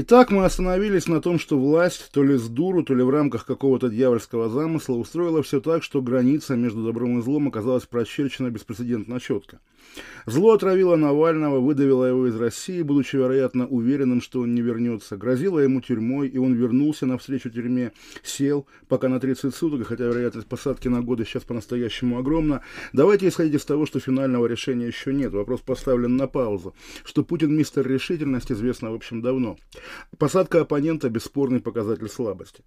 Итак, мы остановились на том, что власть, то ли с дуру, то ли в рамках какого-то дьявольского замысла, устроила все так, что граница между добром и злом оказалась прочерчена беспрецедентно четко. Зло отравило Навального, выдавило его из России, будучи, вероятно, уверенным, что он не вернется, грозило ему тюрьмой, и он вернулся навстречу тюрьме, сел, пока на 30 суток, хотя вероятность посадки на годы сейчас по-настоящему огромна. Давайте исходить из того, что финального решения еще нет, вопрос поставлен на паузу, что Путин мистер решительность известно, в общем, давно. Посадка оппонента – бесспорный показатель слабости.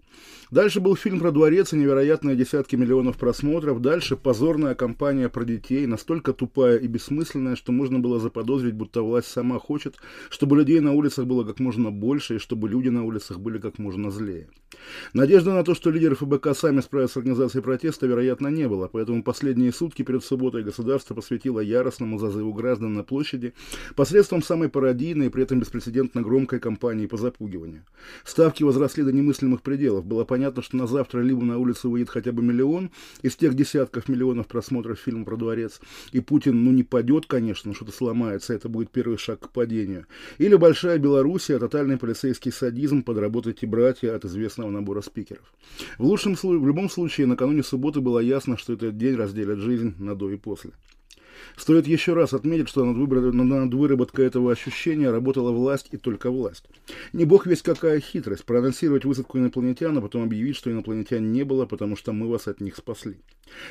Дальше был фильм про дворец и невероятные десятки миллионов просмотров. Дальше позорная кампания про детей, настолько тупая и бессмысленная, что можно было заподозрить, будто власть сама хочет, чтобы людей на улицах было как можно больше и чтобы люди на улицах были как можно злее. Надежды на то, что лидеры ФБК сами справятся с организацией протеста, вероятно, не было, поэтому последние сутки перед субботой государство посвятило яростному зазыву граждан на площади посредством самой пародийной и при этом беспрецедентно громкой кампании по запугиванию. Ставки возросли до немыслимых пределов. Было понятно, что на завтра либо на улицу выйдет хотя бы миллион из тех десятков миллионов просмотров фильма про дворец, и Путин, ну, не падет, конечно, что-то сломается, это будет первый шаг к падению. Или Большая Белоруссия, тотальный полицейский садизм, подработать и братья от известного набора спикеров. В, лучшем, в любом случае, накануне субботы было ясно, что этот день разделят жизнь на до и после. Стоит еще раз отметить, что над, выбор... над выработкой этого ощущения работала власть и только власть. Не бог весь какая хитрость, проанонсировать высадку инопланетян, а потом объявить, что инопланетян не было, потому что мы вас от них спасли.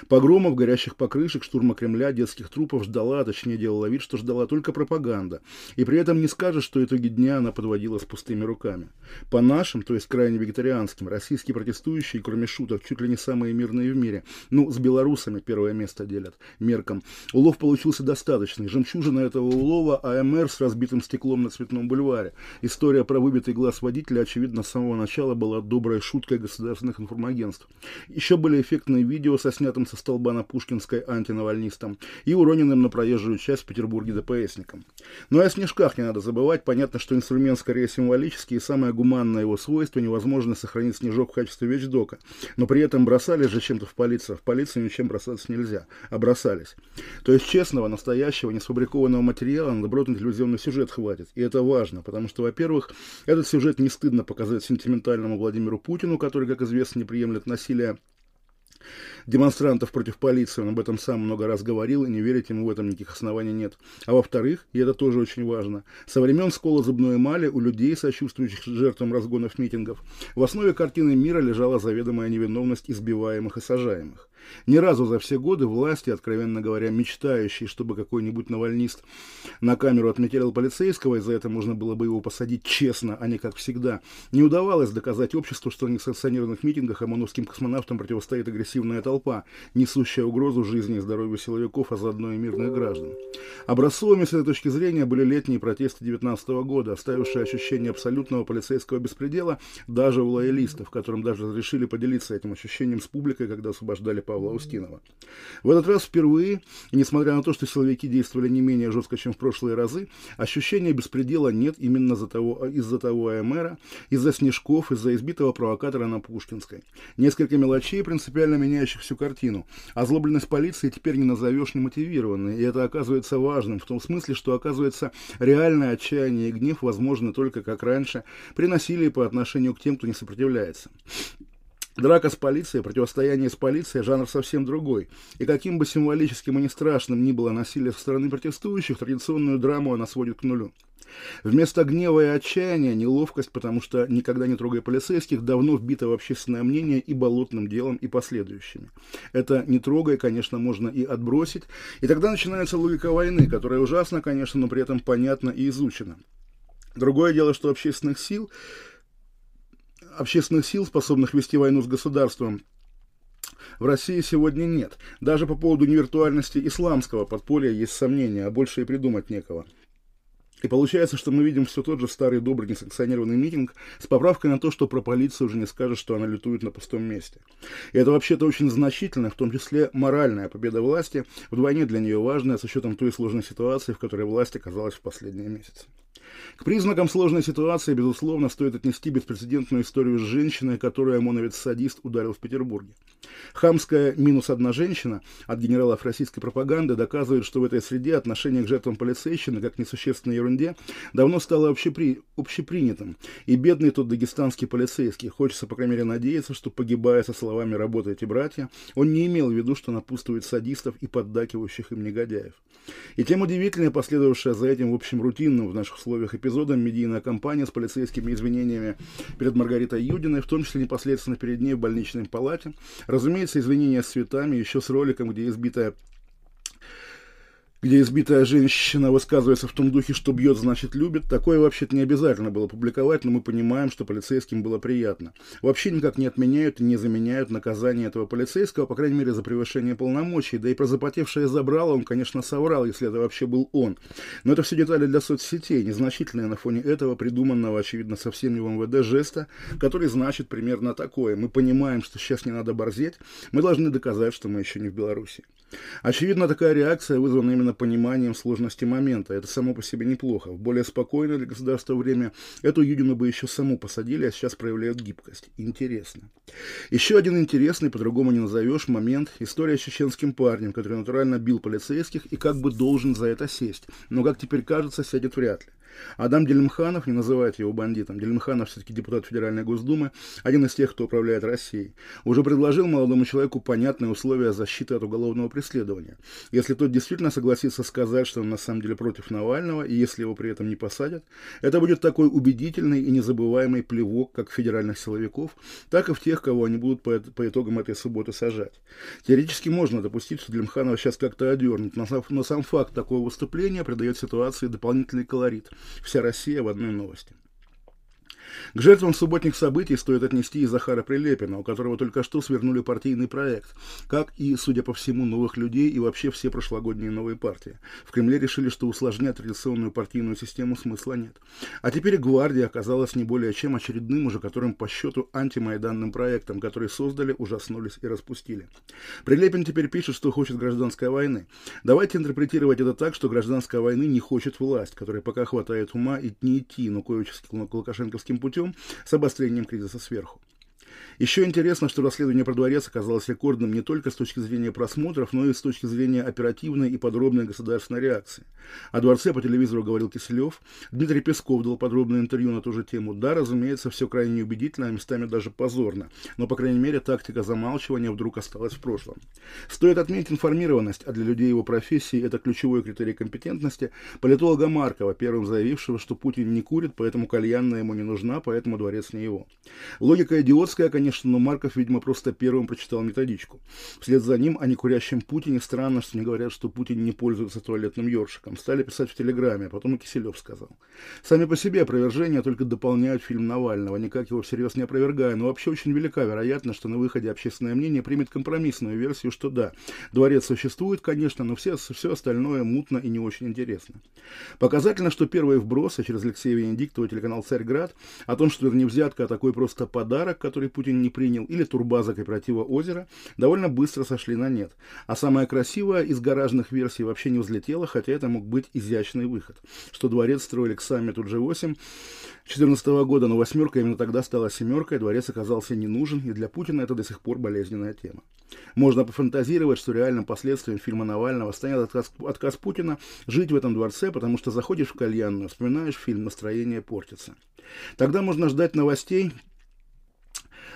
Погромов, горящих покрышек, штурма Кремля, детских трупов ждала, а точнее делала вид, что ждала только пропаганда. И при этом не скажешь, что итоги дня она подводила с пустыми руками. По нашим, то есть крайне вегетарианским, российские протестующие, кроме шуток, чуть ли не самые мирные в мире, ну, с белорусами первое место делят, меркам, улов получился достаточный. Жемчужина этого улова АМР с разбитым стеклом на Цветном бульваре. История про выбитый глаз водителя, очевидно, с самого начала была доброй шуткой государственных информагентств. Еще были эффектные видео со снятым со столба на Пушкинской антинавальнистом и уроненным на проезжую часть в Петербурге ДПСником. Но и о снежках не надо забывать. Понятно, что инструмент скорее символический, и самое гуманное его свойство – невозможно сохранить снежок в качестве вещдока. Но при этом бросались же чем-то в полицию. В полицию ничем бросаться нельзя, а бросались. То есть честного, настоящего, несфабрикованного материала на добротный телевизионный сюжет хватит. И это важно, потому что, во-первых, этот сюжет не стыдно показать сентиментальному Владимиру Путину, который, как известно, не приемлет насилия демонстрантов против полиции, он об этом сам много раз говорил, и не верить ему в этом никаких оснований нет. А во-вторых, и это тоже очень важно, со времен школы зубной эмали у людей, сочувствующих жертвам разгонов митингов, в основе картины мира лежала заведомая невиновность избиваемых и сажаемых. Ни разу за все годы власти, откровенно говоря, мечтающие, чтобы какой-нибудь навальнист на камеру отметил полицейского, и за это можно было бы его посадить честно, а не как всегда, не удавалось доказать обществу, что на несанкционированных митингах ОМОНовским космонавтам противостоит агрессивная толпа, несущая угрозу жизни и здоровью силовиков, а заодно и мирных граждан. Образцовыми с этой точки зрения были летние протесты 19 года, оставившие ощущение абсолютного полицейского беспредела даже у лоялистов, которым даже разрешили поделиться этим ощущением с публикой, когда освобождали Павла Устинова. В этот раз впервые, несмотря на то, что силовики действовали не менее жестко, чем в прошлые разы, ощущения беспредела нет именно из-за того, из-за того АМРа, из-за снежков, из-за избитого провокатора на Пушкинской. Несколько мелочей, принципиально меняющих всю картину. Озлобленность полиции теперь не назовешь немотивированной, и это оказывается важным, в том смысле, что оказывается реальное отчаяние и гнев возможны только как раньше при насилии по отношению к тем, кто не сопротивляется. Драка с полицией, противостояние с полицией – жанр совсем другой. И каким бы символическим и не страшным ни было насилие со стороны протестующих, традиционную драму она сводит к нулю. Вместо гнева и отчаяния – неловкость, потому что, никогда не трогая полицейских, давно вбито в общественное мнение и болотным делом, и последующими. Это «не трогая», конечно, можно и отбросить. И тогда начинается логика войны, которая ужасна, конечно, но при этом понятна и изучена. Другое дело, что общественных сил – общественных сил, способных вести войну с государством, в России сегодня нет. Даже по поводу невиртуальности исламского подполья есть сомнения, а больше и придумать некого. И получается, что мы видим все тот же старый добрый несанкционированный митинг с поправкой на то, что про полицию уже не скажешь, что она лютует на пустом месте. И это вообще-то очень значительно, в том числе моральная победа власти, вдвойне для нее важная, с учетом той сложной ситуации, в которой власть оказалась в последние месяцы. К признакам сложной ситуации, безусловно, стоит отнести беспрецедентную историю с женщиной, которую ОМОНовец-садист ударил в Петербурге. Хамская «минус одна женщина» от генералов российской пропаганды доказывает, что в этой среде отношение к жертвам полицейщины, как к несущественной ерунде, давно стало общепри... общепринятым. И бедный тот дагестанский полицейский, хочется, по крайней мере, надеяться, что, погибая со словами «работаете, братья», он не имел в виду, что напутствует садистов и поддакивающих им негодяев. И тем удивительнее последовавшая за этим, в общем, рутинным в наших условиях эпизодом медийная кампания с полицейскими извинениями перед Маргаритой Юдиной, в том числе непосредственно перед ней в больничной палате. Разумеется, извинения с цветами, еще с роликом, где избитая где избитая женщина высказывается в том духе, что бьет, значит любит, такое вообще-то не обязательно было публиковать, но мы понимаем, что полицейским было приятно. Вообще никак не отменяют и не заменяют наказание этого полицейского, по крайней мере, за превышение полномочий, да и про запотевшее забрало он, конечно, соврал, если это вообще был он. Но это все детали для соцсетей, незначительные на фоне этого придуманного, очевидно, совсем не в МВД жеста, который значит примерно такое. Мы понимаем, что сейчас не надо борзеть, мы должны доказать, что мы еще не в Беларуси. Очевидно, такая реакция вызвана именно пониманием сложности момента. Это само по себе неплохо. В более спокойное для государства время эту Юдину бы еще саму посадили, а сейчас проявляют гибкость. Интересно. Еще один интересный, по-другому не назовешь, момент. История с чеченским парнем, который натурально бил полицейских и как бы должен за это сесть. Но, как теперь кажется, сядет вряд ли. Адам Делимханов, не называют его бандитом, Делимханов все-таки депутат Федеральной Госдумы, один из тех, кто управляет Россией, уже предложил молодому человеку понятные условия защиты от уголовного преследования. Если тот действительно согласится сказать, что он на самом деле против Навального, и если его при этом не посадят, это будет такой убедительный и незабываемый плевок как федеральных силовиков, так и в тех, кого они будут по, по итогам этой субботы сажать. Теоретически можно допустить, что Делимханова сейчас как-то одернут, но, но сам факт такого выступления придает ситуации дополнительный колорит. Вся Россия в одной новости. К жертвам субботних событий стоит отнести и Захара Прилепина, у которого только что свернули партийный проект, как и, судя по всему, новых людей и вообще все прошлогодние новые партии. В Кремле решили, что усложнять традиционную партийную систему смысла нет. А теперь гвардия оказалась не более чем очередным уже которым по счету антимайданным проектом, который создали, ужаснулись и распустили. Прилепин теперь пишет, что хочет гражданской войны. Давайте интерпретировать это так, что гражданской войны не хочет власть, которая пока хватает ума и не идти нукоевическим, лукашенковским путем с обострением кризиса сверху. Еще интересно, что расследование про дворец оказалось рекордным не только с точки зрения просмотров, но и с точки зрения оперативной и подробной государственной реакции. О дворце по телевизору говорил Киселев, Дмитрий Песков дал подробное интервью на ту же тему. Да, разумеется, все крайне неубедительно, а местами даже позорно, но, по крайней мере, тактика замалчивания вдруг осталась в прошлом. Стоит отметить информированность, а для людей его профессии это ключевой критерий компетентности, политолога Маркова, первым заявившего, что Путин не курит, поэтому кальянная ему не нужна, поэтому дворец не его. Логика идиотская, конечно, конечно, но Марков, видимо, просто первым прочитал методичку. Вслед за ним о некурящем Путине странно, что не говорят, что Путин не пользуется туалетным ёршиком. Стали писать в Телеграме, а потом и Киселев сказал. Сами по себе опровержения только дополняют фильм Навального, никак его всерьез не опровергая, но вообще очень велика вероятность, что на выходе общественное мнение примет компромиссную версию, что да, дворец существует, конечно, но все, все остальное мутно и не очень интересно. Показательно, что первые вбросы через Алексея Венедиктова телеканал «Царьград» о том, что это не взятка, а такой просто подарок, который Путин не принял, или турбаза кооператива «Озеро», довольно быстро сошли на нет. А самая красивая из гаражных версий вообще не взлетела, хотя это мог быть изящный выход. Что дворец строили к саммиту G8 2014 года, но восьмерка именно тогда стала семеркой, дворец оказался не нужен, и для Путина это до сих пор болезненная тема. Можно пофантазировать, что реальным последствием фильма Навального станет отказ, отказ Путина жить в этом дворце, потому что заходишь в кальянную, вспоминаешь фильм, настроение портится. Тогда можно ждать новостей,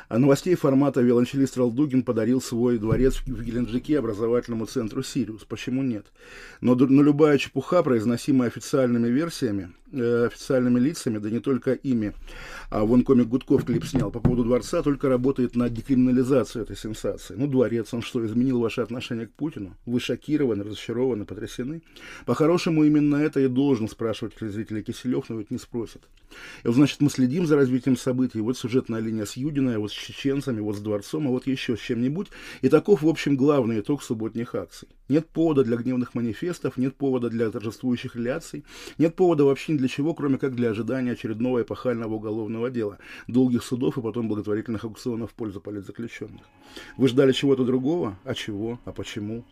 а новостей формата «Виолончелист Ралдугин подарил свой дворец в Геленджике образовательному центру «Сириус». Почему нет? Но, но любая чепуха, произносимая официальными версиями, э, официальными лицами, да не только ими, а вон комик Гудков клип снял по поводу дворца, только работает на декриминализацию этой сенсации. Ну, дворец, он что, изменил ваше отношение к Путину? Вы шокированы, разочарованы, потрясены? По-хорошему, именно это и должен спрашивать телезрителей Киселев, но ведь не спросит. И вот, значит, мы следим за развитием событий. Вот сюжетная линия с Юдиной, вот с чеченцами, вот с дворцом, а вот еще с чем-нибудь. И таков, в общем, главный итог субботних акций. Нет повода для гневных манифестов, нет повода для торжествующих реляций, нет повода вообще ни для чего, кроме как для ожидания очередного эпохального уголовного дела, долгих судов и потом благотворительных аукционов в пользу политзаключенных. Вы ждали чего-то другого? А чего? А почему?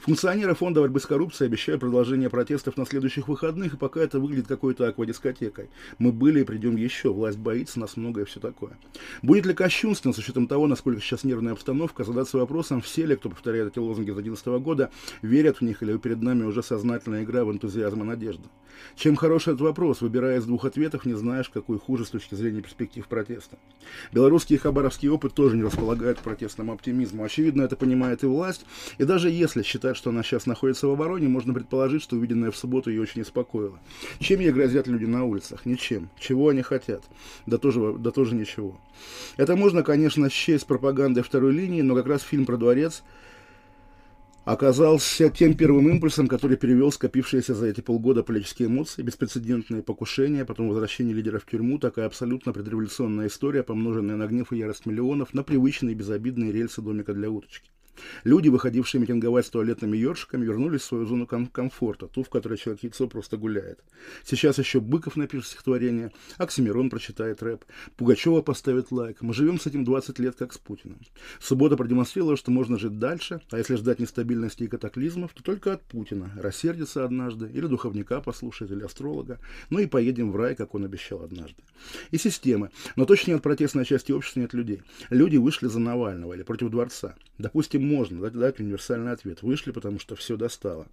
Функционеры фонда борьбы с коррупцией обещают продолжение протестов на следующих выходных, и пока это выглядит какой-то аквадискотекой. Мы были и придем еще, власть боится нас много и все такое. Будет ли кощунственно, с учетом того, насколько сейчас нервная обстановка, задаться вопросом, все ли, кто повторяет эти лозунги за 2011 года, верят в них или перед нами уже сознательная игра в энтузиазм и надежду? Чем хороший этот вопрос, выбирая из двух ответов, не знаешь, какой хуже с точки зрения перспектив протеста. Белорусский и хабаровский опыт тоже не располагают к протестному оптимизму. Очевидно, это понимает и власть. И даже если считать, что она сейчас находится в обороне, можно предположить, что увиденное в субботу ее очень успокоило. Чем ей грозят люди на улицах? Ничем. Чего они хотят? Да тоже, да тоже ничего. Это можно, конечно, счесть пропагандой второй линии, но как раз фильм про дворец оказался тем первым импульсом, который перевел скопившиеся за эти полгода политические эмоции, беспрецедентные покушения, потом возвращение лидера в тюрьму, такая абсолютно предреволюционная история, помноженная на гнев и ярость миллионов, на привычные безобидные рельсы домика для уточки. Люди, выходившие митинговать с туалетными ёршиками, вернулись в свою зону ком- комфорта, ту, в которой человек яйцо просто гуляет. Сейчас еще Быков напишет стихотворение, Оксимирон прочитает рэп, Пугачева поставит лайк. Мы живем с этим 20 лет, как с Путиным. Суббота продемонстрировала, что можно жить дальше, а если ждать нестабильности и катаклизмов, то только от Путина. Рассердится однажды, или духовника послушает, или астролога. Ну и поедем в рай, как он обещал однажды. И системы. Но точнее от протестной части общества нет людей. Люди вышли за Навального или против дворца. Допустим, можно дать, универсальный ответ. Вышли, потому что все достало.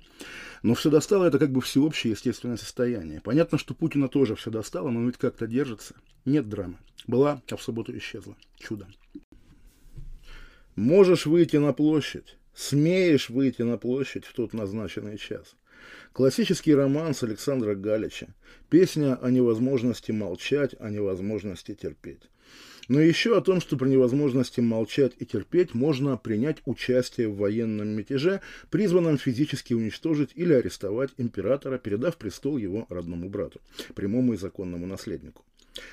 Но все достало это как бы всеобщее естественное состояние. Понятно, что Путина тоже все достало, но ведь как-то держится. Нет драмы. Была, а в субботу исчезла. Чудо. Можешь выйти на площадь. Смеешь выйти на площадь в тот назначенный час. Классический роман с Александра Галича. Песня о невозможности молчать, о невозможности терпеть. Но еще о том, что при невозможности молчать и терпеть можно принять участие в военном мятеже, призванном физически уничтожить или арестовать императора, передав престол его родному брату, прямому и законному наследнику.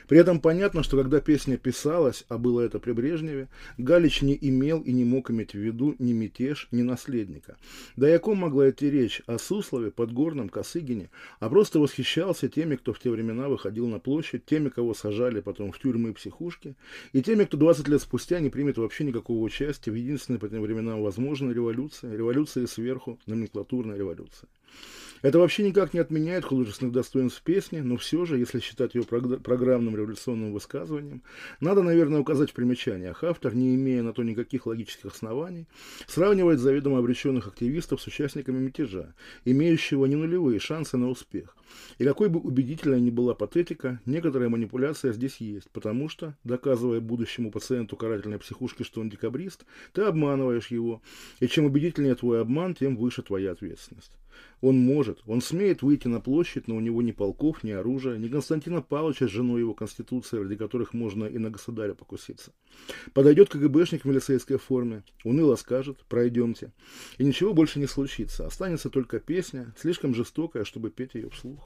При этом понятно, что когда песня писалась, а было это при Брежневе, Галич не имел и не мог иметь в виду ни мятеж, ни наследника. Да и о ком могла идти речь? О Суслове, Подгорном, Косыгине? А просто восхищался теми, кто в те времена выходил на площадь, теми, кого сажали потом в тюрьмы и психушки, и теми, кто 20 лет спустя не примет вообще никакого участия в единственной по тем временам возможной революции, революции сверху, номенклатурной революции. Это вообще никак не отменяет художественных достоинств песни, но все же, если считать ее программным революционным высказыванием, надо, наверное, указать в примечаниях. Автор, не имея на то никаких логических оснований, сравнивает заведомо обреченных активистов с участниками мятежа, имеющего не нулевые шансы на успех. И какой бы убедительной ни была патетика, некоторая манипуляция здесь есть, потому что, доказывая будущему пациенту карательной психушки, что он декабрист, ты обманываешь его, и чем убедительнее твой обман, тем выше твоя ответственность. Он может, он смеет выйти на площадь, но у него ни полков, ни оружия, ни Константина Павловича с женой его конституции, ради которых можно и на государя покуситься. Подойдет КГБшник в милицейской форме, уныло скажет «пройдемте». И ничего больше не случится, останется только песня, слишком жестокая, чтобы петь ее вслух.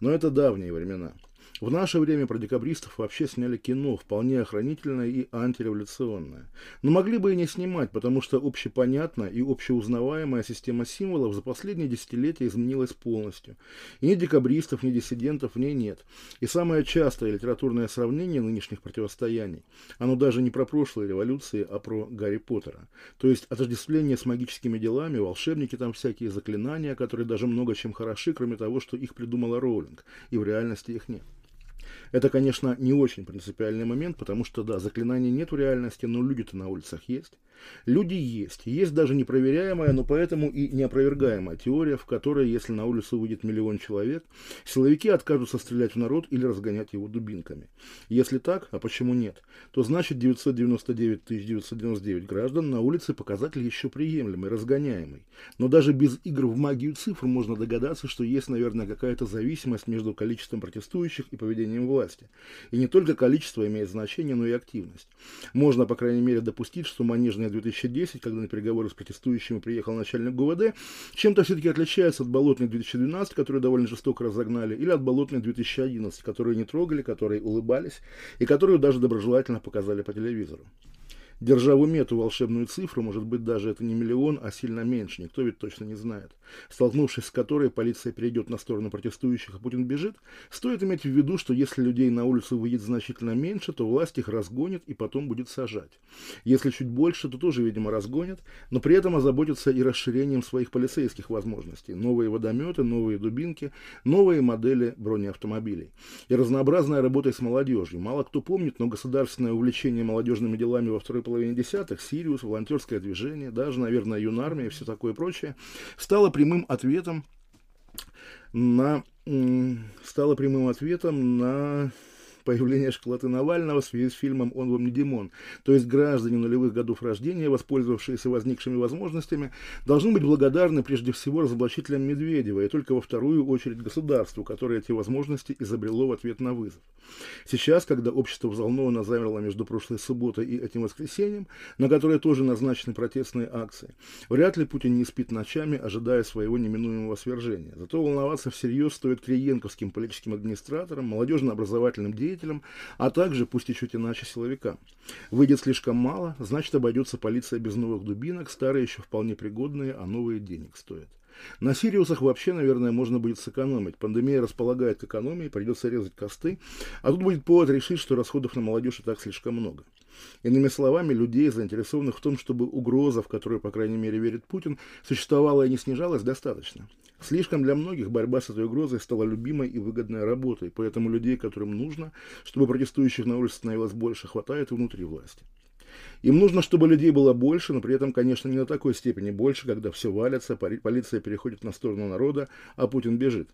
Но это давние времена. В наше время про декабристов вообще сняли кино, вполне охранительное и антиреволюционное. Но могли бы и не снимать, потому что общепонятная и общеузнаваемая система символов за последние десятилетия изменилась полностью. И ни декабристов, ни диссидентов в ней нет. И самое частое литературное сравнение нынешних противостояний, оно даже не про прошлые революции, а про Гарри Поттера. То есть отождествление с магическими делами, волшебники там всякие заклинания, которые даже много чем хороши, кроме того, что их придумала Роулинг, и в реальности их нет. Это, конечно, не очень принципиальный момент, потому что, да, заклинаний нет в реальности, но люди-то на улицах есть. Люди есть. Есть даже непроверяемая, но поэтому и неопровергаемая теория, в которой, если на улицу выйдет миллион человек, силовики откажутся стрелять в народ или разгонять его дубинками. Если так, а почему нет, то значит 999 999 граждан на улице показатель еще приемлемый, разгоняемый. Но даже без игр в магию цифр можно догадаться, что есть, наверное, какая-то зависимость между количеством протестующих и поведением власти. И не только количество имеет значение, но и активность. Можно, по крайней мере, допустить, что манежные мая 2010, когда на переговоры с протестующими приехал начальник ГУВД, чем-то все-таки отличается от болотной 2012, которую довольно жестоко разогнали, или от болотной 2011, которую не трогали, которые улыбались, и которую даже доброжелательно показали по телевизору. Держа в уме эту волшебную цифру, может быть, даже это не миллион, а сильно меньше, никто ведь точно не знает, столкнувшись с которой полиция перейдет на сторону протестующих, а Путин бежит, стоит иметь в виду, что если людей на улицу выйдет значительно меньше, то власть их разгонит и потом будет сажать. Если чуть больше, то тоже, видимо, разгонят, но при этом озаботятся и расширением своих полицейских возможностей. Новые водометы, новые дубинки, новые модели бронеавтомобилей. И разнообразная работа с молодежью. Мало кто помнит, но государственное увлечение молодежными делами во второй половине десятых, Сириус, волонтерское движение, даже, наверное, юнармия и все такое прочее, стало прямым ответом на стало прямым ответом на появления школоты Навального в связи с фильмом «Он вам не Димон». То есть граждане нулевых годов рождения, воспользовавшиеся возникшими возможностями, должны быть благодарны прежде всего разоблачителям Медведева и только во вторую очередь государству, которое эти возможности изобрело в ответ на вызов. Сейчас, когда общество взволнованно замерло между прошлой субботой и этим воскресеньем, на которое тоже назначены протестные акции, вряд ли Путин не спит ночами, ожидая своего неминуемого свержения. Зато волноваться всерьез стоит криенковским политическим администраторам, молодежно-образовательным деятелям, деятелям, а также, пусть и чуть иначе, силовикам. Выйдет слишком мало, значит обойдется полиция без новых дубинок, старые еще вполне пригодные, а новые денег стоят. На Сириусах вообще, наверное, можно будет сэкономить. Пандемия располагает к экономии, придется резать косты, а тут будет повод решить, что расходов на молодежь и так слишком много. Иными словами, людей, заинтересованных в том, чтобы угроза, в которую, по крайней мере, верит Путин, существовала и не снижалась, достаточно. Слишком для многих борьба с этой угрозой стала любимой и выгодной работой, поэтому людей, которым нужно, чтобы протестующих на улице становилось больше, хватает внутри власти. Им нужно, чтобы людей было больше, но при этом, конечно, не на такой степени больше, когда все валится, полиция переходит на сторону народа, а Путин бежит.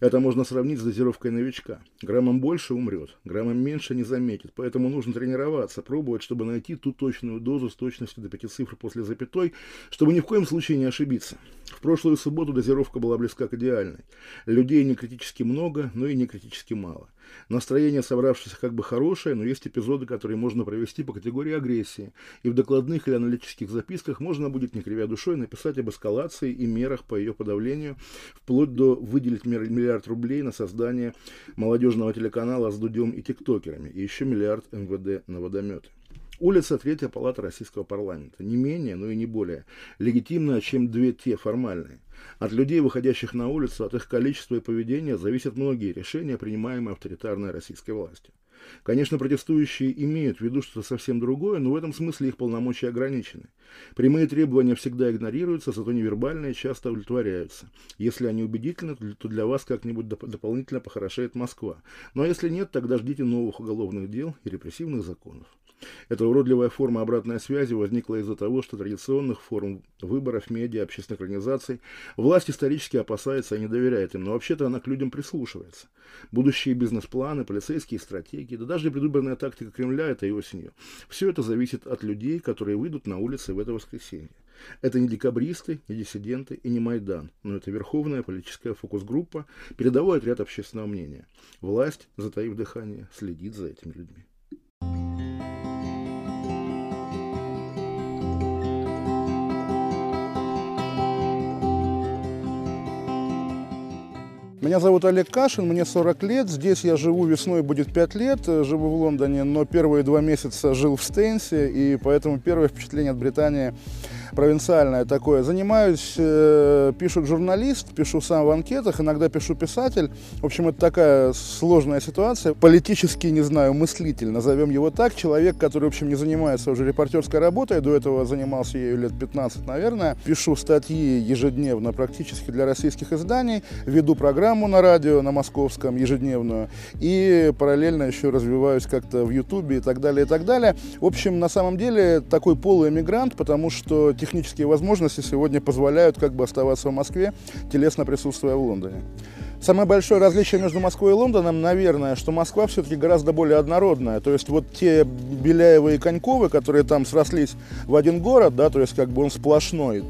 Это можно сравнить с дозировкой новичка. Граммом больше умрет, граммом меньше не заметит, поэтому нужно тренироваться, пробовать, чтобы найти ту точную дозу с точностью до пяти цифр после запятой, чтобы ни в коем случае не ошибиться. В прошлую субботу дозировка была близка к идеальной. Людей не критически много, но и не критически мало. Настроение собравшихся как бы хорошее, но есть эпизоды, которые можно провести по категории агрессии. И в докладных или аналитических записках можно будет, не кривя душой, написать об эскалации и мерах по ее подавлению, вплоть до выделить миллиард рублей на создание молодежного телеканала с Дудем и тиктокерами, и еще миллиард МВД на водометы. Улица Третья палата Российского парламента. Не менее, но и не более легитимная, чем две те формальные. От людей, выходящих на улицу, от их количества и поведения зависят многие решения, принимаемые авторитарной российской властью. Конечно, протестующие имеют в виду что-то совсем другое, но в этом смысле их полномочия ограничены. Прямые требования всегда игнорируются, зато невербальные часто удовлетворяются. Если они убедительны, то для вас как-нибудь доп дополнительно похорошеет Москва. Ну а если нет, тогда ждите новых уголовных дел и репрессивных законов. Эта уродливая форма обратной связи возникла из-за того, что традиционных форм выборов, медиа, общественных организаций власть исторически опасается и не доверяет им, но вообще-то она к людям прислушивается. Будущие бизнес-планы, полицейские стратегии, да даже предвыборная тактика Кремля этой осенью. Все это зависит от людей, которые выйдут на улицы в это воскресенье. Это не декабристы, не диссиденты и не Майдан, но это верховная политическая фокус-группа, передовой отряд общественного мнения. Власть, затаив дыхание, следит за этими людьми. Меня зовут Олег Кашин, мне 40 лет. Здесь я живу весной, будет 5 лет. Живу в Лондоне, но первые два месяца жил в Стенсе, и поэтому первое впечатление от Британии провинциальное такое. Занимаюсь, э, пишут журналист, пишу сам в анкетах, иногда пишу писатель. В общем, это такая сложная ситуация. Политический, не знаю, мыслитель, назовем его так. Человек, который, в общем, не занимается уже репортерской работой, до этого занимался ею лет 15, наверное. Пишу статьи ежедневно практически для российских изданий, веду программу на радио, на московском, ежедневную, и параллельно еще развиваюсь как-то в Ютубе и так далее, и так далее. В общем, на самом деле, такой полуэмигрант, потому что технические возможности сегодня позволяют как бы оставаться в Москве, телесно присутствуя в Лондоне. Самое большое различие между Москвой и Лондоном, наверное, что Москва все-таки гораздо более однородная. То есть вот те Беляевы и Коньковы, которые там срослись в один город, да, то есть как бы он сплошной,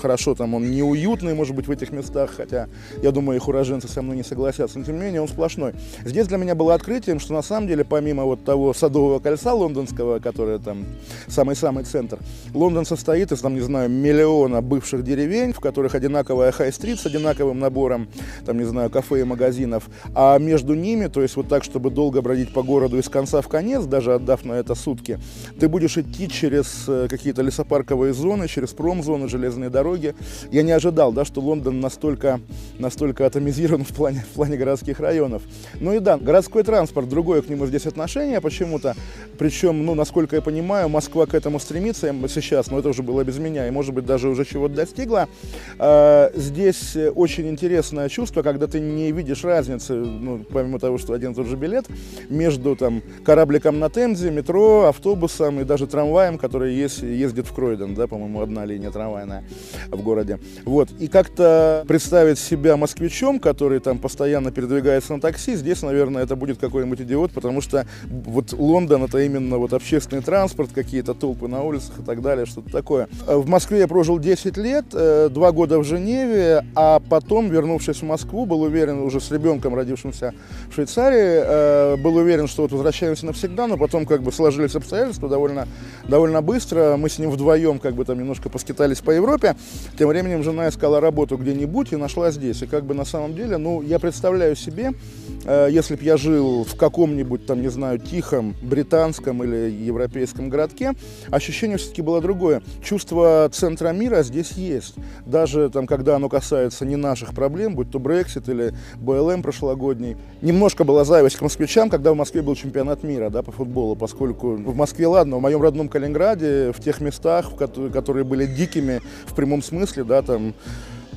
хорошо, там он неуютный, может быть, в этих местах, хотя, я думаю, их уроженцы со мной не согласятся, но тем не менее он сплошной. Здесь для меня было открытием, что на самом деле, помимо вот того садового кольца лондонского, которое там самый-самый центр, Лондон состоит из, там, не знаю, миллиона бывших деревень, в которых одинаковая хай-стрит с одинаковым набором, там, не знаю, кафе и магазинов, а между ними, то есть вот так, чтобы долго бродить по городу из конца в конец, даже отдав на это сутки, ты будешь идти через э, какие-то лесопарковые зоны, через промзоны, железные дороги. Я не ожидал, да, что Лондон настолько, настолько атомизирован в плане, в плане городских районов. Ну и да, городской транспорт, другое к нему здесь отношение почему-то. Причем, ну, насколько я понимаю, Москва к этому стремится сейчас, но это уже было без меня, и, может быть, даже уже чего-то достигла. А, здесь очень интересное чувство, когда ты не видишь разницы, ну, помимо того, что один и тот же билет, между там корабликом на Темзе, метро, автобусом и даже трамваем, который есть, ездит в Кройден, да, по-моему, одна линия трамвайная в городе. Вот. И как-то представить себя москвичом, который там постоянно передвигается на такси, здесь, наверное, это будет какой-нибудь идиот, потому что вот Лондон это именно вот общественный транспорт, какие-то толпы на улицах и так далее, что-то такое. В Москве я прожил 10 лет, э, два года в Женеве, а потом, вернувшись в Москву, был уверен уже с ребенком, родившимся в Швейцарии, э, был уверен, что вот возвращаемся навсегда, но потом как бы сложились обстоятельства довольно, довольно быстро. Мы с ним вдвоем как бы там немножко поскитались по Европе. Тем временем жена искала работу где-нибудь и нашла здесь. И как бы на самом деле, ну, я представляю себе, э, если бы я жил в каком-нибудь там, не знаю, тихом британском или европейском городке, ощущение все-таки было другое. Чувство центра мира здесь есть. Даже там, когда оно касается не наших проблем, будь то Brexit или БЛМ прошлогодний. Немножко была зависть к москвичам, когда в Москве был чемпионат мира да, по футболу, поскольку в Москве, ладно, в моем родном Калининграде, в тех местах, которые были дикими в прямом смысле, да, там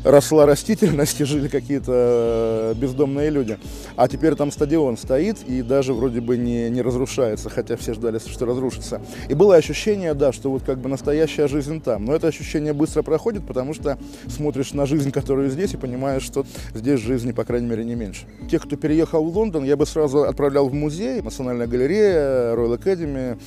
росла растительность и жили какие-то э, бездомные люди. А теперь там стадион стоит и даже вроде бы не, не разрушается, хотя все ждали, что разрушится. И было ощущение, да, что вот как бы настоящая жизнь там. Но это ощущение быстро проходит, потому что смотришь на жизнь, которую здесь, и понимаешь, что здесь жизни, по крайней мере, не меньше. Тех, кто переехал в Лондон, я бы сразу отправлял в музей, Национальная галерея, Royal Academy,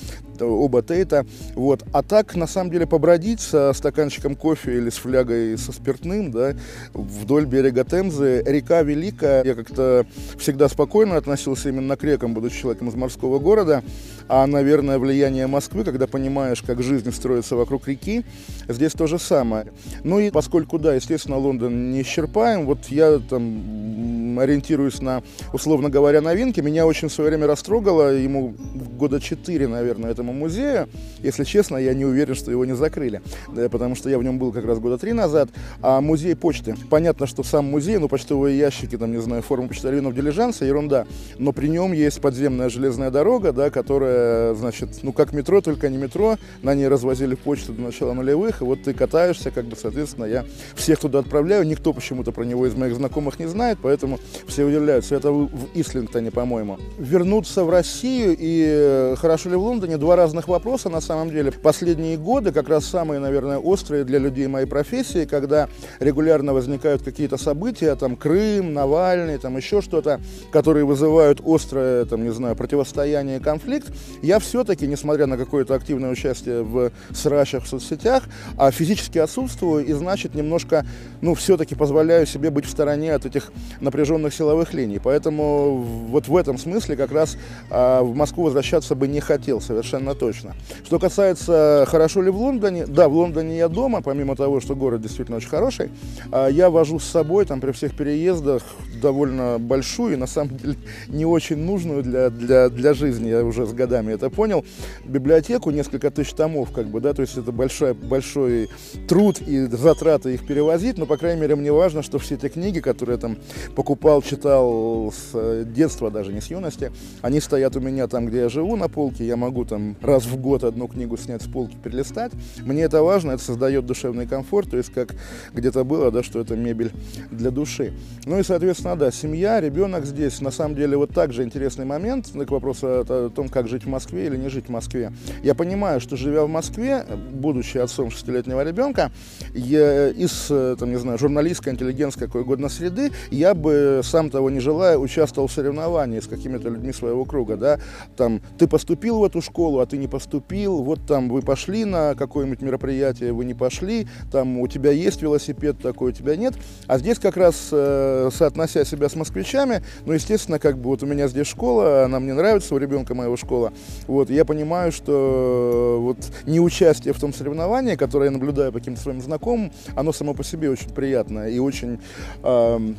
оба Тейта. Вот. А так, на самом деле, побродить со стаканчиком кофе или с флягой со спиртным, да, вдоль берега Темзы. Река великая. Я как-то всегда спокойно относился именно к рекам, будучи человеком из морского города. А, наверное, влияние Москвы, когда понимаешь, как жизнь строится вокруг реки, здесь то же самое. Ну и поскольку, да, естественно, Лондон не исчерпаем, вот я там ориентируюсь на, условно говоря, новинки. Меня очень в свое время растрогало, ему года четыре, наверное, этому музею. Если честно, я не уверен, что его не закрыли, потому что я в нем был как раз года три назад. А музей почты. Понятно, что сам музей, ну, почтовые ящики, там, не знаю, форма почтальонов дилижанса, ерунда. Но при нем есть подземная железная дорога, да, которая, значит, ну, как метро, только не метро. На ней развозили почту до начала нулевых, и вот ты катаешься, как бы, соответственно, я всех туда отправляю. Никто почему-то про него из моих знакомых не знает, поэтому все удивляются. Это в Ислингтоне, по-моему. Вернуться в Россию и хорошо ли в Лондоне, два разных вопроса на самом деле. Последние годы как раз самые, наверное, острые для людей моей профессии, когда регулярно возникают какие-то события, там Крым, Навальный, там еще что-то, которые вызывают острое, там, не знаю, противостояние, конфликт, я все-таки, несмотря на какое-то активное участие в срачах в соцсетях, а физически отсутствую и, значит, немножко, ну, все-таки позволяю себе быть в стороне от этих напряженных силовых линий. Поэтому вот в этом смысле как раз а, в Москву возвращаться бы не хотел совершенно точно. Что касается, хорошо ли в Лондоне, да, в Лондоне я дома, помимо того, что город действительно очень хороший, а я вожу с собой там при всех переездах довольно большую и на самом деле не очень нужную для, для, для жизни, я уже с годами это понял, библиотеку, несколько тысяч томов, как бы, да, то есть это большой, большой труд и затраты их перевозить, но, по крайней мере, мне важно, что все эти книги, которые я там покупал, читал с э, детства, даже не с юности, они стоят у меня там, где я живу, на полке, я могу там раз в год одну книгу снять с полки, перелистать, мне это важно, это создает душевный комфорт, то есть как где-то было, да, что это мебель для души. Ну и, соответственно, да, семья, ребенок здесь. На самом деле, вот также интересный момент к вопросу о том, как жить в Москве или не жить в Москве. Я понимаю, что живя в Москве, будучи отцом шестилетнего ребенка, я, из, там, не знаю, журналистской, интеллигентской, какой угодно среды, я бы, сам того не желая, участвовал в соревновании с какими-то людьми своего круга, да, там, ты поступил в эту школу, а ты не поступил, вот там вы пошли на какое-нибудь мероприятие, вы не пошли, там у тебя есть велосипед такой, у тебя нет, а здесь как раз, э, соотнося себя с москвичами, ну, естественно, как бы вот у меня здесь школа, она мне нравится, у ребенка моего школа, вот, я понимаю, что вот неучастие в том соревновании, которое я наблюдаю по каким-то своим знакомым, оно само по себе очень приятное и очень э,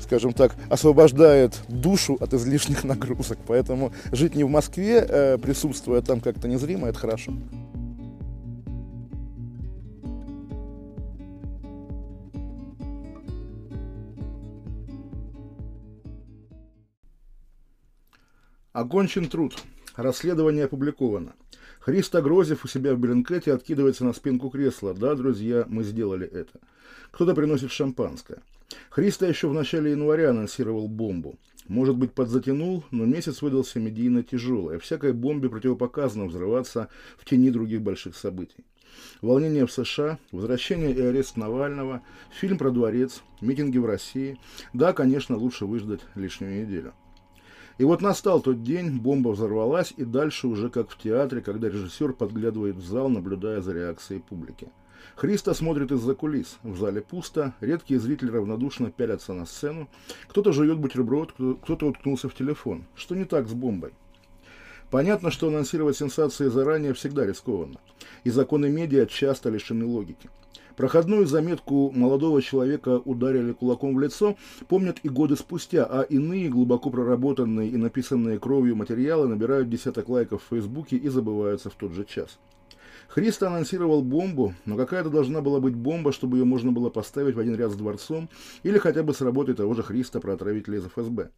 скажем так, освобождает душу от излишних нагрузок. Поэтому жить не в Москве, э, присутствуя там как-то незримо, это хорошо. Окончен труд. Расследование опубликовано. Христо Грозев у себя в Беллинкете откидывается на спинку кресла. Да, друзья, мы сделали это. Кто-то приносит шампанское. Христо еще в начале января анонсировал бомбу. Может быть, подзатянул, но месяц выдался медийно тяжелый, а всякой бомбе противопоказано взрываться в тени других больших событий. Волнение в США, возвращение и арест Навального, фильм про дворец, митинги в России. Да, конечно, лучше выждать лишнюю неделю. И вот настал тот день, бомба взорвалась, и дальше уже как в театре, когда режиссер подглядывает в зал, наблюдая за реакцией публики. Христа смотрит из-за кулис. В зале пусто, редкие зрители равнодушно пялятся на сцену. Кто-то жует бутерброд, кто-то уткнулся в телефон. Что не так с бомбой? Понятно, что анонсировать сенсации заранее всегда рискованно. И законы медиа часто лишены логики. Проходную заметку молодого человека ударили кулаком в лицо помнят и годы спустя, а иные глубоко проработанные и написанные кровью материалы набирают десяток лайков в Фейсбуке и забываются в тот же час. Христа анонсировал бомбу, но какая-то должна была быть бомба, чтобы ее можно было поставить в один ряд с дворцом, или хотя бы с работой того же Христа про отравителя из ФСБ.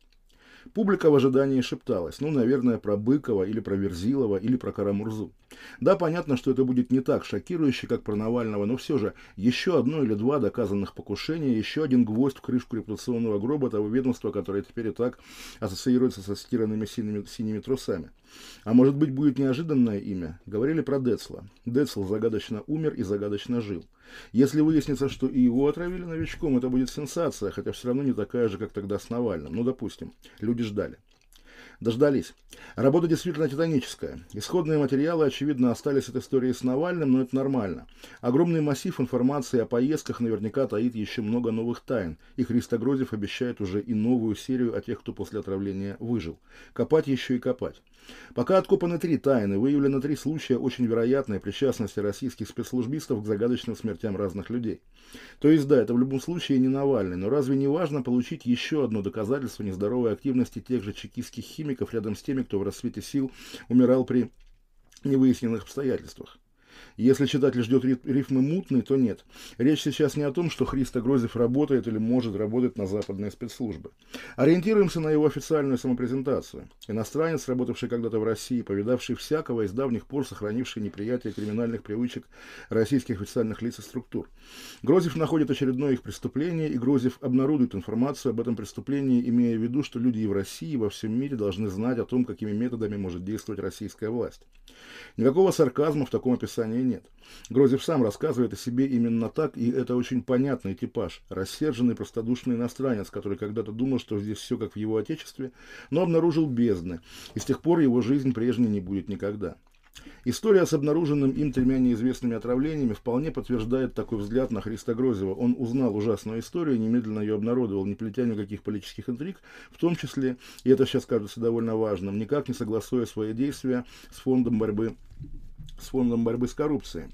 Публика в ожидании шепталась, ну, наверное, про Быкова или про Верзилова или про Карамурзу. Да, понятно, что это будет не так шокирующе, как про Навального, но все же еще одно или два доказанных покушения, еще один гвоздь в крышку репутационного гроба того ведомства, которое теперь и так ассоциируется со стиранными синими, синими трусами. А может быть, будет неожиданное имя? Говорили про Децла. Децл загадочно умер и загадочно жил. Если выяснится, что и его отравили новичком, это будет сенсация, хотя все равно не такая же, как тогда с Навальным. Ну, допустим, люди ждали. Дождались. Работа действительно титаническая. Исходные материалы, очевидно, остались от истории с Навальным, но это нормально. Огромный массив информации о поездках наверняка таит еще много новых тайн. И Христо Грозев обещает уже и новую серию о тех, кто после отравления выжил. Копать еще и копать. Пока откопаны три тайны, выявлено три случая очень вероятной причастности российских спецслужбистов к загадочным смертям разных людей. То есть, да, это в любом случае не Навальный, но разве не важно получить еще одно доказательство нездоровой активности тех же чекистских химиков рядом с теми, кто в рассвете сил умирал при невыясненных обстоятельствах? Если читатель ждет рифмы мутные, то нет. Речь сейчас не о том, что Христо Грозев работает или может работать на западные спецслужбы. Ориентируемся на его официальную самопрезентацию. Иностранец, работавший когда-то в России, повидавший всякого и с давних пор сохранивший неприятие криминальных привычек российских официальных лиц и структур. Грозев находит очередное их преступление, и Грозев обнародует информацию об этом преступлении, имея в виду, что люди и в России, и во всем мире должны знать о том, какими методами может действовать российская власть. Никакого сарказма в таком описании нет. Грозев сам рассказывает о себе именно так, и это очень понятный типаж. Рассерженный, простодушный иностранец, который когда-то думал, что здесь все как в его отечестве, но обнаружил бездны, и с тех пор его жизнь прежней не будет никогда. История с обнаруженным им тремя неизвестными отравлениями вполне подтверждает такой взгляд на Христа Грозева. Он узнал ужасную историю немедленно ее обнародовал, не плетя никаких политических интриг, в том числе, и это сейчас кажется довольно важным, никак не согласуя свои действия с фондом борьбы с фондом борьбы с коррупцией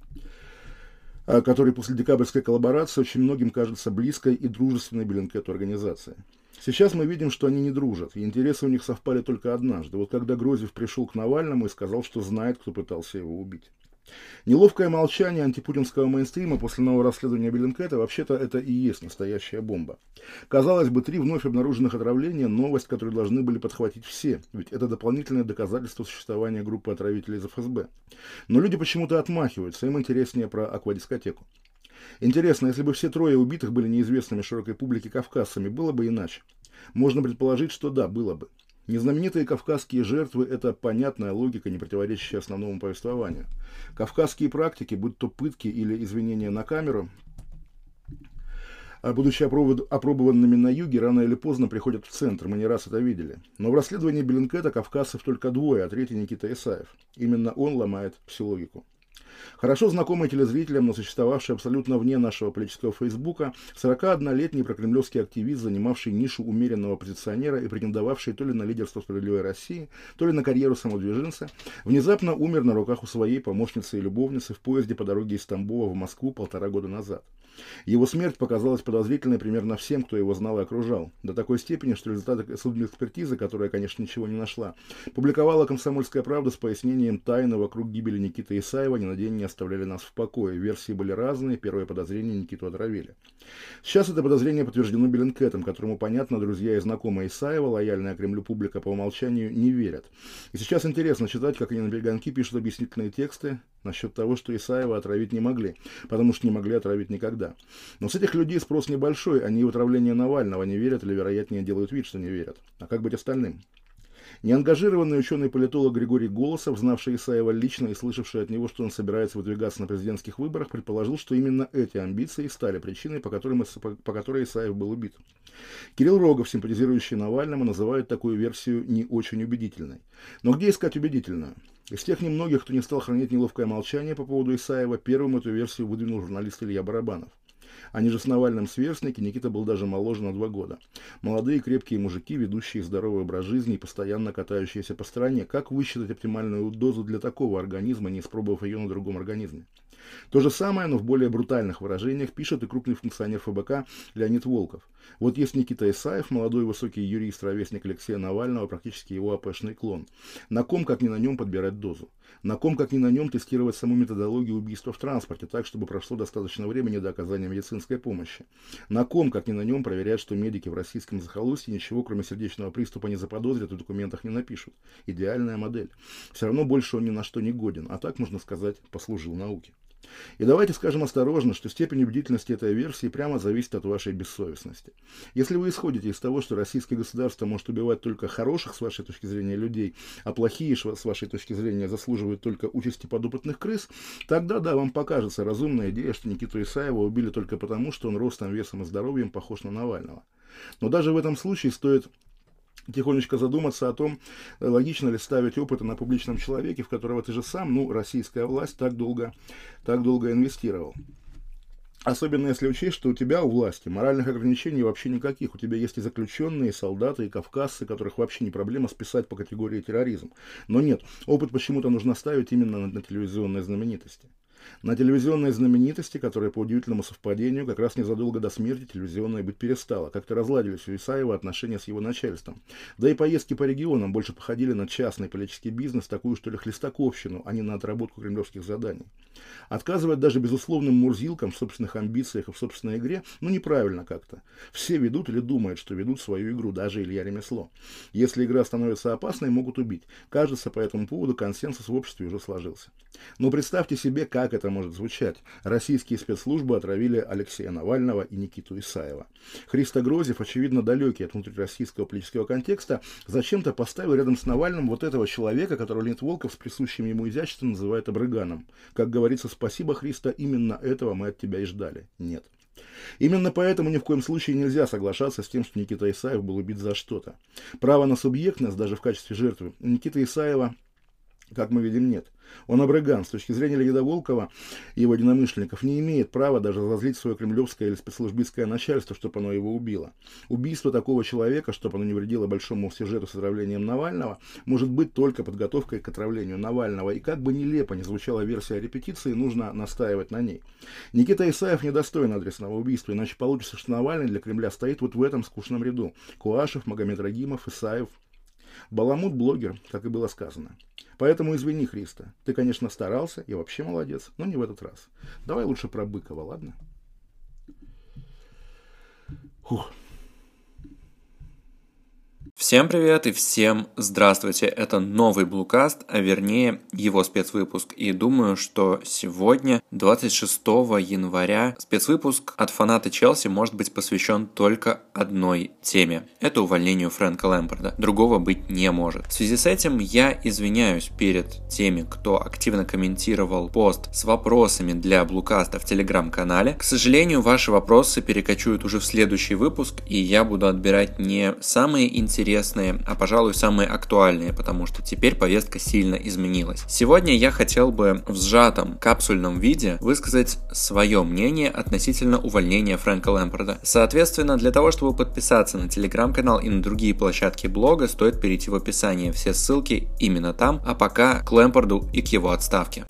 а, который после декабрьской коллаборации очень многим кажется близкой и дружественной Беллинкету организации. Сейчас мы видим, что они не дружат, и интересы у них совпали только однажды. Вот когда Грозев пришел к Навальному и сказал, что знает, кто пытался его убить. Неловкое молчание антипутинского мейнстрима после нового расследования Беллинкета вообще-то это и есть настоящая бомба. Казалось бы, три вновь обнаруженных отравления – новость, которую должны были подхватить все, ведь это дополнительное доказательство существования группы отравителей из ФСБ. Но люди почему-то отмахиваются, им интереснее про аквадискотеку. Интересно, если бы все трое убитых были неизвестными широкой публике кавказцами, было бы иначе. Можно предположить, что да, было бы. Незнаменитые кавказские жертвы – это понятная логика, не противоречащая основному повествованию. Кавказские практики, будь то пытки или извинения на камеру, а будучи опробованными на юге, рано или поздно приходят в центр, мы не раз это видели. Но в расследовании Беллинкета кавказцев только двое, а третий Никита Исаев. Именно он ломает всю логику. Хорошо знакомый телезрителям, но существовавший абсолютно вне нашего политического фейсбука, 41-летний прокремлевский активист, занимавший нишу умеренного оппозиционера и претендовавший то ли на лидерство справедливой России, то ли на карьеру самодвиженца, внезапно умер на руках у своей помощницы и любовницы в поезде по дороге из Тамбова в Москву полтора года назад. Его смерть показалась подозрительной примерно всем, кто его знал и окружал, до такой степени, что результаты судмедэкспертизы, которая, конечно, ничего не нашла, публиковала «Комсомольская правда» с пояснением тайны вокруг гибели Никиты Исаева ни на день не оставляли нас в покое. Версии были разные, первое подозрение Никиту отравили. Сейчас это подозрение подтверждено Беллинкетом, которому, понятно, друзья и знакомые Исаева, лояльная Кремлю публика по умолчанию, не верят. И сейчас интересно читать, как они на перегонки пишут объяснительные тексты насчет того, что Исаева отравить не могли, потому что не могли отравить никогда. Но с этих людей спрос небольшой, они в отравление Навального не верят или, вероятнее, делают вид, что не верят. А как быть остальным? Неангажированный ученый-политолог Григорий Голосов, знавший Исаева лично и слышавший от него, что он собирается выдвигаться на президентских выборах, предположил, что именно эти амбиции стали причиной, по, которым, по которой Исаев был убит. Кирилл Рогов, симпатизирующий Навальному, называет такую версию не очень убедительной. Но где искать убедительную? Из тех немногих, кто не стал хранить неловкое молчание по поводу Исаева, первым эту версию выдвинул журналист Илья Барабанов. Они же с Навальным сверстники, Никита был даже моложе на два года. Молодые крепкие мужики, ведущие здоровый образ жизни и постоянно катающиеся по стране. Как высчитать оптимальную дозу для такого организма, не испробовав ее на другом организме? То же самое, но в более брутальных выражениях, пишет и крупный функционер ФБК Леонид Волков. Вот есть Никита Исаев, молодой высокий юрист, ровесник Алексея Навального, практически его АПшный клон. На ком, как ни на нем, подбирать дозу? На ком, как ни на нем, тестировать саму методологию убийства в транспорте, так, чтобы прошло достаточно времени до оказания медицинской помощи? На ком, как ни на нем, проверять, что медики в российском захолустье ничего, кроме сердечного приступа, не заподозрят и в документах не напишут? Идеальная модель. Все равно больше он ни на что не годен, а так, можно сказать, послужил науке. И давайте скажем осторожно, что степень убедительности этой версии прямо зависит от вашей бессовестности. Если вы исходите из того, что российское государство может убивать только хороших, с вашей точки зрения, людей, а плохие, с вашей точки зрения, заслуживают только участи подопытных крыс, тогда, да, вам покажется разумная идея, что Никиту Исаева убили только потому, что он ростом, весом и здоровьем похож на Навального. Но даже в этом случае стоит тихонечко задуматься о том, логично ли ставить опыты на публичном человеке, в которого ты же сам, ну, российская власть, так долго, так долго инвестировал. Особенно если учесть, что у тебя, у власти, моральных ограничений вообще никаких. У тебя есть и заключенные, и солдаты, и кавказцы, которых вообще не проблема списать по категории терроризм. Но нет, опыт почему-то нужно ставить именно на, телевизионной знаменитости. На телевизионной знаменитости, которая по удивительному совпадению как раз незадолго до смерти телевизионная быть перестала. Как-то разладились у Исаева отношения с его начальством. Да и поездки по регионам больше походили на частный политический бизнес, такую что ли хлестаковщину, а не на отработку кремлевских заданий. Отказывать даже безусловным мурзилкам в собственных амбициях и в собственной игре, ну неправильно как-то. Все ведут или думают, что ведут свою игру, даже Илья Ремесло. Если игра становится опасной, могут убить. Кажется, по этому поводу консенсус в обществе уже сложился. Но представьте себе, как как это может звучать, российские спецслужбы отравили Алексея Навального и Никиту Исаева. Христо Грозев, очевидно далекий от внутрироссийского политического контекста, зачем-то поставил рядом с Навальным вот этого человека, которого Леонид Волков с присущим ему изяществом называет абрыганом. Как говорится, спасибо, Христа, именно этого мы от тебя и ждали. Нет. Именно поэтому ни в коем случае нельзя соглашаться с тем, что Никита Исаев был убит за что-то. Право на субъектность, даже в качестве жертвы, Никита Исаева как мы видим, нет. Он абраган. С точки зрения Леонида Волкова и его единомышленников не имеет права даже разозлить свое кремлевское или спецслужбистское начальство, чтобы оно его убило. Убийство такого человека, чтобы оно не вредило большому сюжету с отравлением Навального, может быть только подготовкой к отравлению Навального. И как бы нелепо не звучала версия репетиции, нужно настаивать на ней. Никита Исаев недостоин адресного убийства, иначе получится, что Навальный для Кремля стоит вот в этом скучном ряду. Куашев, Магомед Рагимов, Исаев, Баламут блогер, как и было сказано. Поэтому извини, Христа. Ты, конечно, старался и вообще молодец, но не в этот раз. Давай лучше про Быкова, ладно? Фух. Всем привет и всем здравствуйте. Это новый Блукаст, а вернее его спецвыпуск. И думаю, что сегодня, 26 января, спецвыпуск от фаната Челси может быть посвящен только одной теме. Это увольнению Фрэнка Лэмпорда. Другого быть не может. В связи с этим я извиняюсь перед теми, кто активно комментировал пост с вопросами для Блукаста в телеграм-канале. К сожалению, ваши вопросы перекочуют уже в следующий выпуск, и я буду отбирать не самые интересные интересные, а пожалуй самые актуальные, потому что теперь повестка сильно изменилась. Сегодня я хотел бы в сжатом капсульном виде высказать свое мнение относительно увольнения Фрэнка Лэмпорда. Соответственно, для того, чтобы подписаться на телеграм-канал и на другие площадки блога, стоит перейти в описание. Все ссылки именно там, а пока к Лэмпорду и к его отставке.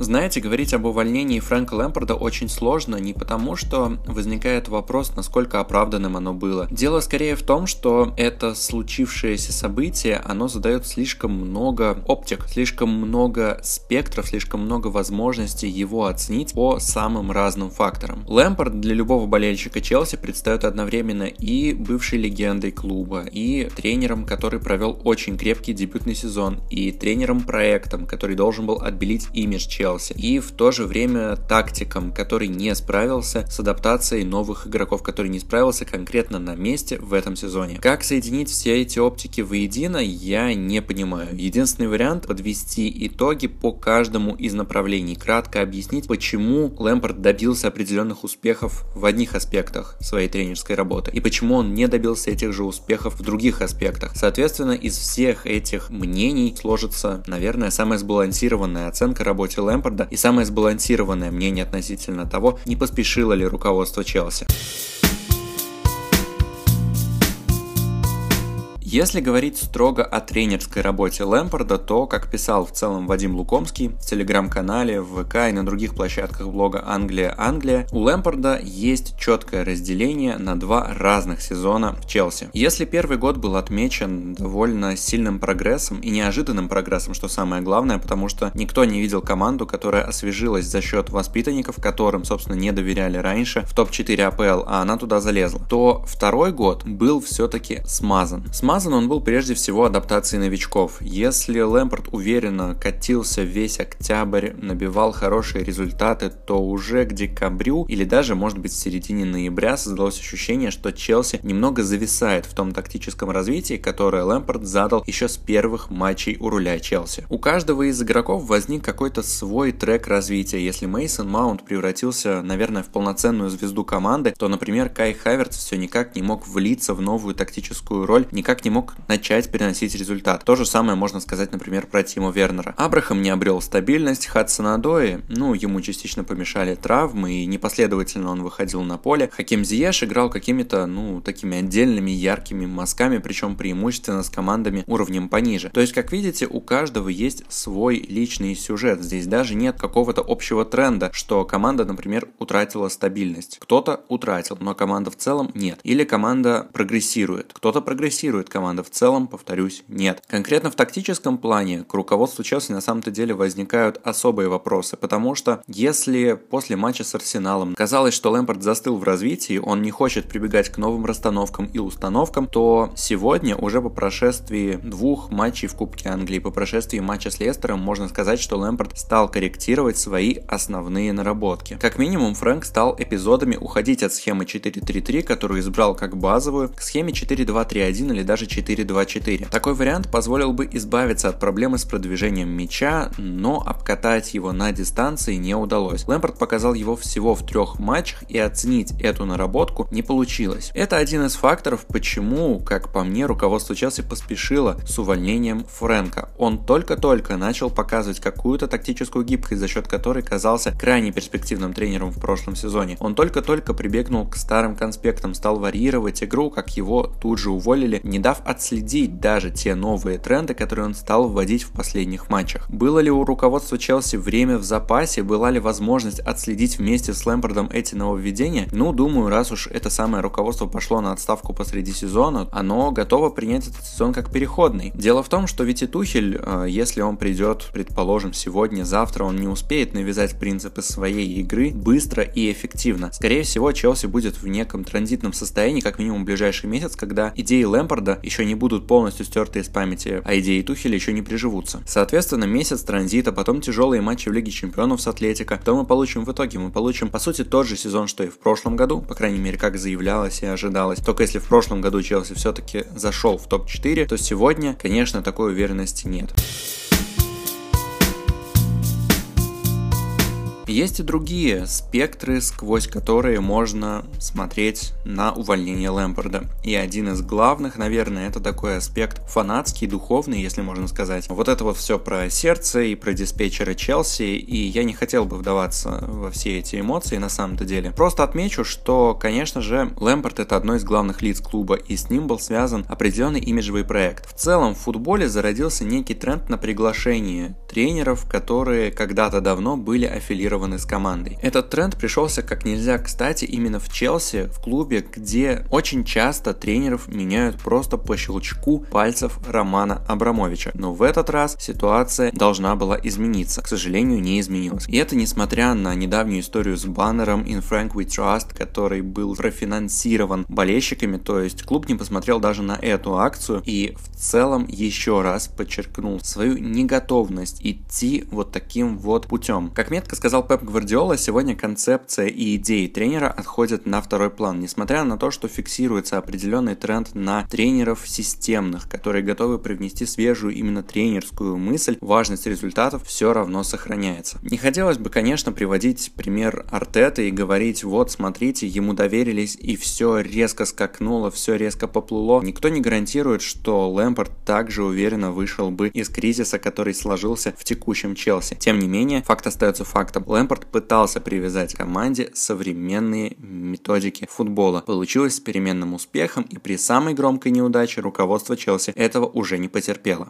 Знаете, говорить об увольнении Фрэнка Лэмпорда очень сложно не потому, что возникает вопрос, насколько оправданным оно было. Дело скорее в том, что это случившееся событие, оно задает слишком много оптик, слишком много спектров, слишком много возможностей его оценить по самым разным факторам. Лэмпорд для любого болельщика Челси предстает одновременно и бывшей легендой клуба, и тренером, который провел очень крепкий дебютный сезон, и тренером-проектом, который должен был отбелить имидж Челси Челси, и в то же время тактиком, который не справился с адаптацией новых игроков, который не справился конкретно на месте в этом сезоне. Как соединить все эти оптики воедино, я не понимаю. Единственный вариант подвести итоги по каждому из направлений, кратко объяснить, почему Лэмпорт добился определенных успехов в одних аспектах своей тренерской работы и почему он не добился этих же успехов в других аспектах. Соответственно, из всех этих мнений сложится, наверное, самая сбалансированная оценка работе Лэмпорта Лэмпорда и самое сбалансированное мнение относительно того, не поспешило ли руководство Челси. Если говорить строго о тренерской работе Лэмпорда, то, как писал в целом Вадим Лукомский в телеграм-канале, в ВК и на других площадках блога Англия-Англия, у Лэмпорда есть четкое разделение на два разных сезона в Челси. Если первый год был отмечен довольно сильным прогрессом и неожиданным прогрессом, что самое главное, потому что никто не видел команду, которая освежилась за счет воспитанников, которым, собственно, не доверяли раньше в топ-4 АПЛ, а она туда залезла, то второй год был все-таки смазан. Смазан Смазан он был прежде всего адаптацией новичков. Если Лэмпорт уверенно катился весь октябрь, набивал хорошие результаты, то уже к декабрю или даже, может быть, в середине ноября создалось ощущение, что Челси немного зависает в том тактическом развитии, которое Лэмпорт задал еще с первых матчей у руля Челси. У каждого из игроков возник какой-то свой трек развития. Если Мейсон Маунт превратился, наверное, в полноценную звезду команды, то, например, Кай Хаверт все никак не мог влиться в новую тактическую роль, никак не не мог начать приносить результат. То же самое можно сказать, например, про Тима Вернера. Абрахам не обрел стабильность, Хадсон Адои, ну, ему частично помешали травмы, и непоследовательно он выходил на поле. Хаким Зиеш играл какими-то, ну, такими отдельными яркими мазками, причем преимущественно с командами уровнем пониже. То есть, как видите, у каждого есть свой личный сюжет. Здесь даже нет какого-то общего тренда, что команда, например, утратила стабильность. Кто-то утратил, но команда в целом нет. Или команда прогрессирует. Кто-то прогрессирует, команда в целом, повторюсь, нет. Конкретно в тактическом плане к руководству Челси на самом-то деле возникают особые вопросы, потому что если после матча с Арсеналом казалось, что Лэмпорт застыл в развитии, он не хочет прибегать к новым расстановкам и установкам, то сегодня уже по прошествии двух матчей в Кубке Англии, по прошествии матча с Лестером, можно сказать, что Лэмпорт стал корректировать свои основные наработки. Как минимум, Фрэнк стал эпизодами уходить от схемы 4-3-3, которую избрал как базовую, к схеме 4-2-3-1 или даже 4-2-4. Такой вариант позволил бы избавиться от проблемы с продвижением мяча, но обкатать его на дистанции не удалось. Лэмпорт показал его всего в трех матчах и оценить эту наработку не получилось. Это один из факторов, почему, как по мне, руководство Челси поспешило с увольнением Фрэнка. Он только-только начал показывать какую-то тактическую гибкость, за счет которой казался крайне перспективным тренером в прошлом сезоне. Он только-только прибегнул к старым конспектам, стал варьировать игру, как его тут же уволили, не дав отследить даже те новые тренды, которые он стал вводить в последних матчах. Было ли у руководства Челси время в запасе, была ли возможность отследить вместе с Лэмпордом эти нововведения? Ну, думаю, раз уж это самое руководство пошло на отставку посреди сезона, оно готово принять этот сезон как переходный. Дело в том, что ведь и Тухель, э, если он придет, предположим, сегодня, завтра, он не успеет навязать принципы своей игры быстро и эффективно. Скорее всего, Челси будет в неком транзитном состоянии, как минимум ближайший месяц, когда идеи Лэмпорда еще не будут полностью стерты из памяти, а идеи Тухеля еще не приживутся. Соответственно, месяц транзита, потом тяжелые матчи в Лиге Чемпионов с Атлетика, то мы получим в итоге, мы получим по сути тот же сезон, что и в прошлом году, по крайней мере, как заявлялось и ожидалось. Только если в прошлом году Челси все-таки зашел в топ-4, то сегодня, конечно, такой уверенности нет. Есть и другие спектры, сквозь которые можно смотреть на увольнение Лэмпорда. И один из главных, наверное, это такой аспект фанатский, духовный, если можно сказать. Вот это вот все про сердце и про диспетчера Челси, и я не хотел бы вдаваться во все эти эмоции на самом-то деле. Просто отмечу, что, конечно же, Лэмпорд это одно из главных лиц клуба, и с ним был связан определенный имиджевый проект. В целом, в футболе зародился некий тренд на приглашение тренеров, которые когда-то давно были аффилированы ассоциированы с командой. Этот тренд пришелся как нельзя кстати именно в Челси, в клубе, где очень часто тренеров меняют просто по щелчку пальцев Романа Абрамовича. Но в этот раз ситуация должна была измениться. К сожалению, не изменилась. И это несмотря на недавнюю историю с баннером In Frank We Trust, который был профинансирован болельщиками, то есть клуб не посмотрел даже на эту акцию и в целом еще раз подчеркнул свою неготовность идти вот таким вот путем. Как метко сказал Пеп Гвардиола, сегодня концепция и идеи тренера отходят на второй план, несмотря на то, что фиксируется определенный тренд на тренеров системных, которые готовы привнести свежую именно тренерскую мысль, важность результатов все равно сохраняется. Не хотелось бы, конечно, приводить пример Артета и говорить, вот, смотрите, ему доверились и все резко скакнуло, все резко поплыло. Никто не гарантирует, что Лэмпорт также уверенно вышел бы из кризиса, который сложился в текущем Челси. Тем не менее, факт остается фактом. Пытался привязать команде современные методики футбола. Получилось с переменным успехом и при самой громкой неудаче руководство Челси этого уже не потерпело.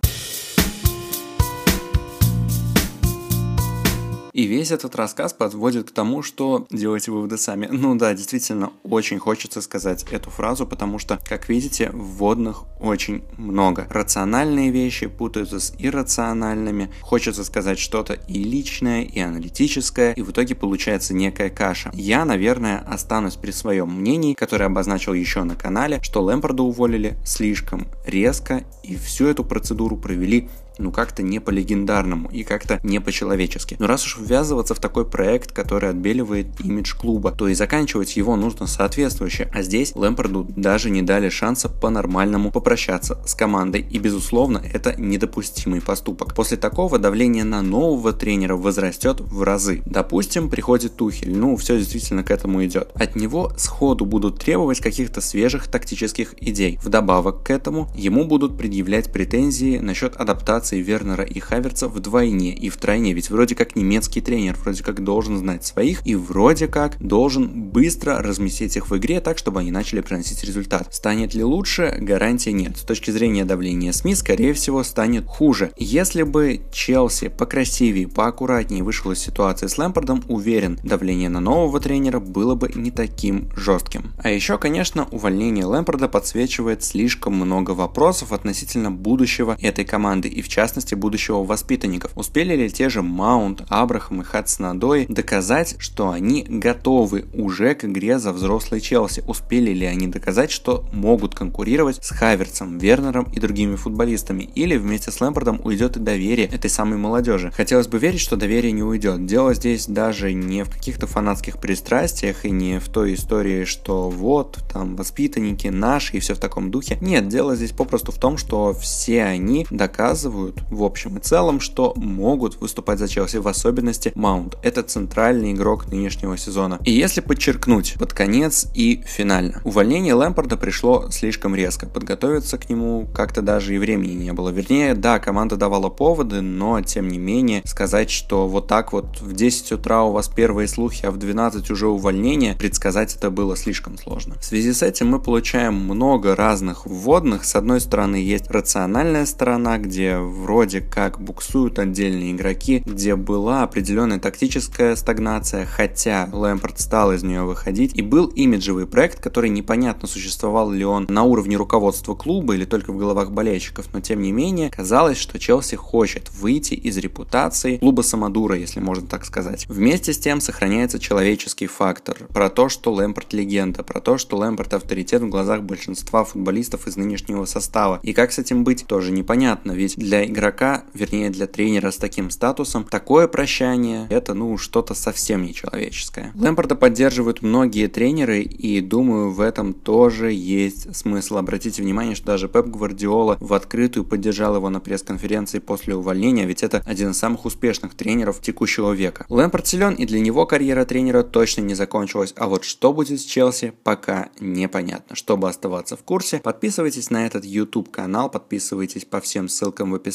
И весь этот рассказ подводит к тому, что делайте выводы сами. Ну да, действительно, очень хочется сказать эту фразу, потому что, как видите, вводных очень много. Рациональные вещи путаются с иррациональными. Хочется сказать что-то и личное, и аналитическое, и в итоге получается некая каша. Я, наверное, останусь при своем мнении, которое обозначил еще на канале, что Лэмпорда уволили слишком резко, и всю эту процедуру провели ну как-то не по-легендарному и как-то не по-человечески. Но раз уж ввязываться в такой проект, который отбеливает имидж клуба, то и заканчивать его нужно соответствующе. А здесь Лэмпорду даже не дали шанса по-нормальному попрощаться с командой. И безусловно, это недопустимый поступок. После такого давление на нового тренера возрастет в разы. Допустим, приходит Тухель, ну все действительно к этому идет. От него сходу будут требовать каких-то свежих тактических идей. Вдобавок к этому, ему будут предъявлять претензии насчет адаптации репутации Вернера и Хаверца вдвойне и втройне, ведь вроде как немецкий тренер, вроде как должен знать своих и вроде как должен быстро разместить их в игре так, чтобы они начали приносить результат. Станет ли лучше? Гарантии нет. С точки зрения давления СМИ, скорее всего, станет хуже. Если бы Челси покрасивее, поаккуратнее вышел из ситуации с Лэмпордом, уверен, давление на нового тренера было бы не таким жестким. А еще, конечно, увольнение Лэмпорда подсвечивает слишком много вопросов относительно будущего этой команды и в частности частности будущего воспитанников. Успели ли те же Маунт, Абрахам и Хадснадой доказать, что они готовы уже к игре за взрослый Челси? Успели ли они доказать, что могут конкурировать с Хаверцем, Вернером и другими футболистами? Или вместе с Лэмпордом уйдет и доверие этой самой молодежи? Хотелось бы верить, что доверие не уйдет. Дело здесь даже не в каких-то фанатских пристрастиях и не в той истории, что вот, там, воспитанники наши и все в таком духе. Нет, дело здесь попросту в том, что все они доказывают, показывают в общем и целом, что могут выступать за Челси, в особенности Маунт. Это центральный игрок нынешнего сезона. И если подчеркнуть под конец и финально. Увольнение Лэмпорда пришло слишком резко. Подготовиться к нему как-то даже и времени не было. Вернее, да, команда давала поводы, но тем не менее сказать, что вот так вот в 10 утра у вас первые слухи, а в 12 уже увольнение, предсказать это было слишком сложно. В связи с этим мы получаем много разных вводных. С одной стороны есть рациональная сторона, где вроде как буксуют отдельные игроки, где была определенная тактическая стагнация, хотя Лэмпорт стал из нее выходить, и был имиджевый проект, который непонятно существовал ли он на уровне руководства клуба или только в головах болельщиков, но тем не менее казалось, что Челси хочет выйти из репутации клуба Самодура, если можно так сказать. Вместе с тем сохраняется человеческий фактор, про то, что Лэмпорт легенда, про то, что Лэмпорт авторитет в глазах большинства футболистов из нынешнего состава. И как с этим быть, тоже непонятно, ведь для игрока, вернее для тренера с таким статусом, такое прощание это ну что-то совсем нечеловеческое. Лэмпорда поддерживают многие тренеры и думаю в этом тоже есть смысл. Обратите внимание, что даже Пеп Гвардиола в открытую поддержал его на пресс-конференции после увольнения, ведь это один из самых успешных тренеров текущего века. Лэмпорд силен и для него карьера тренера точно не закончилась, а вот что будет с Челси, пока непонятно. Чтобы оставаться в курсе, подписывайтесь на этот YouTube канал, подписывайтесь по всем ссылкам в описании,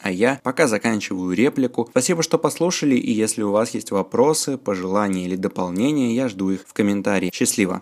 а я пока заканчиваю реплику. Спасибо, что послушали, и если у вас есть вопросы, пожелания или дополнения, я жду их в комментарии. Счастливо!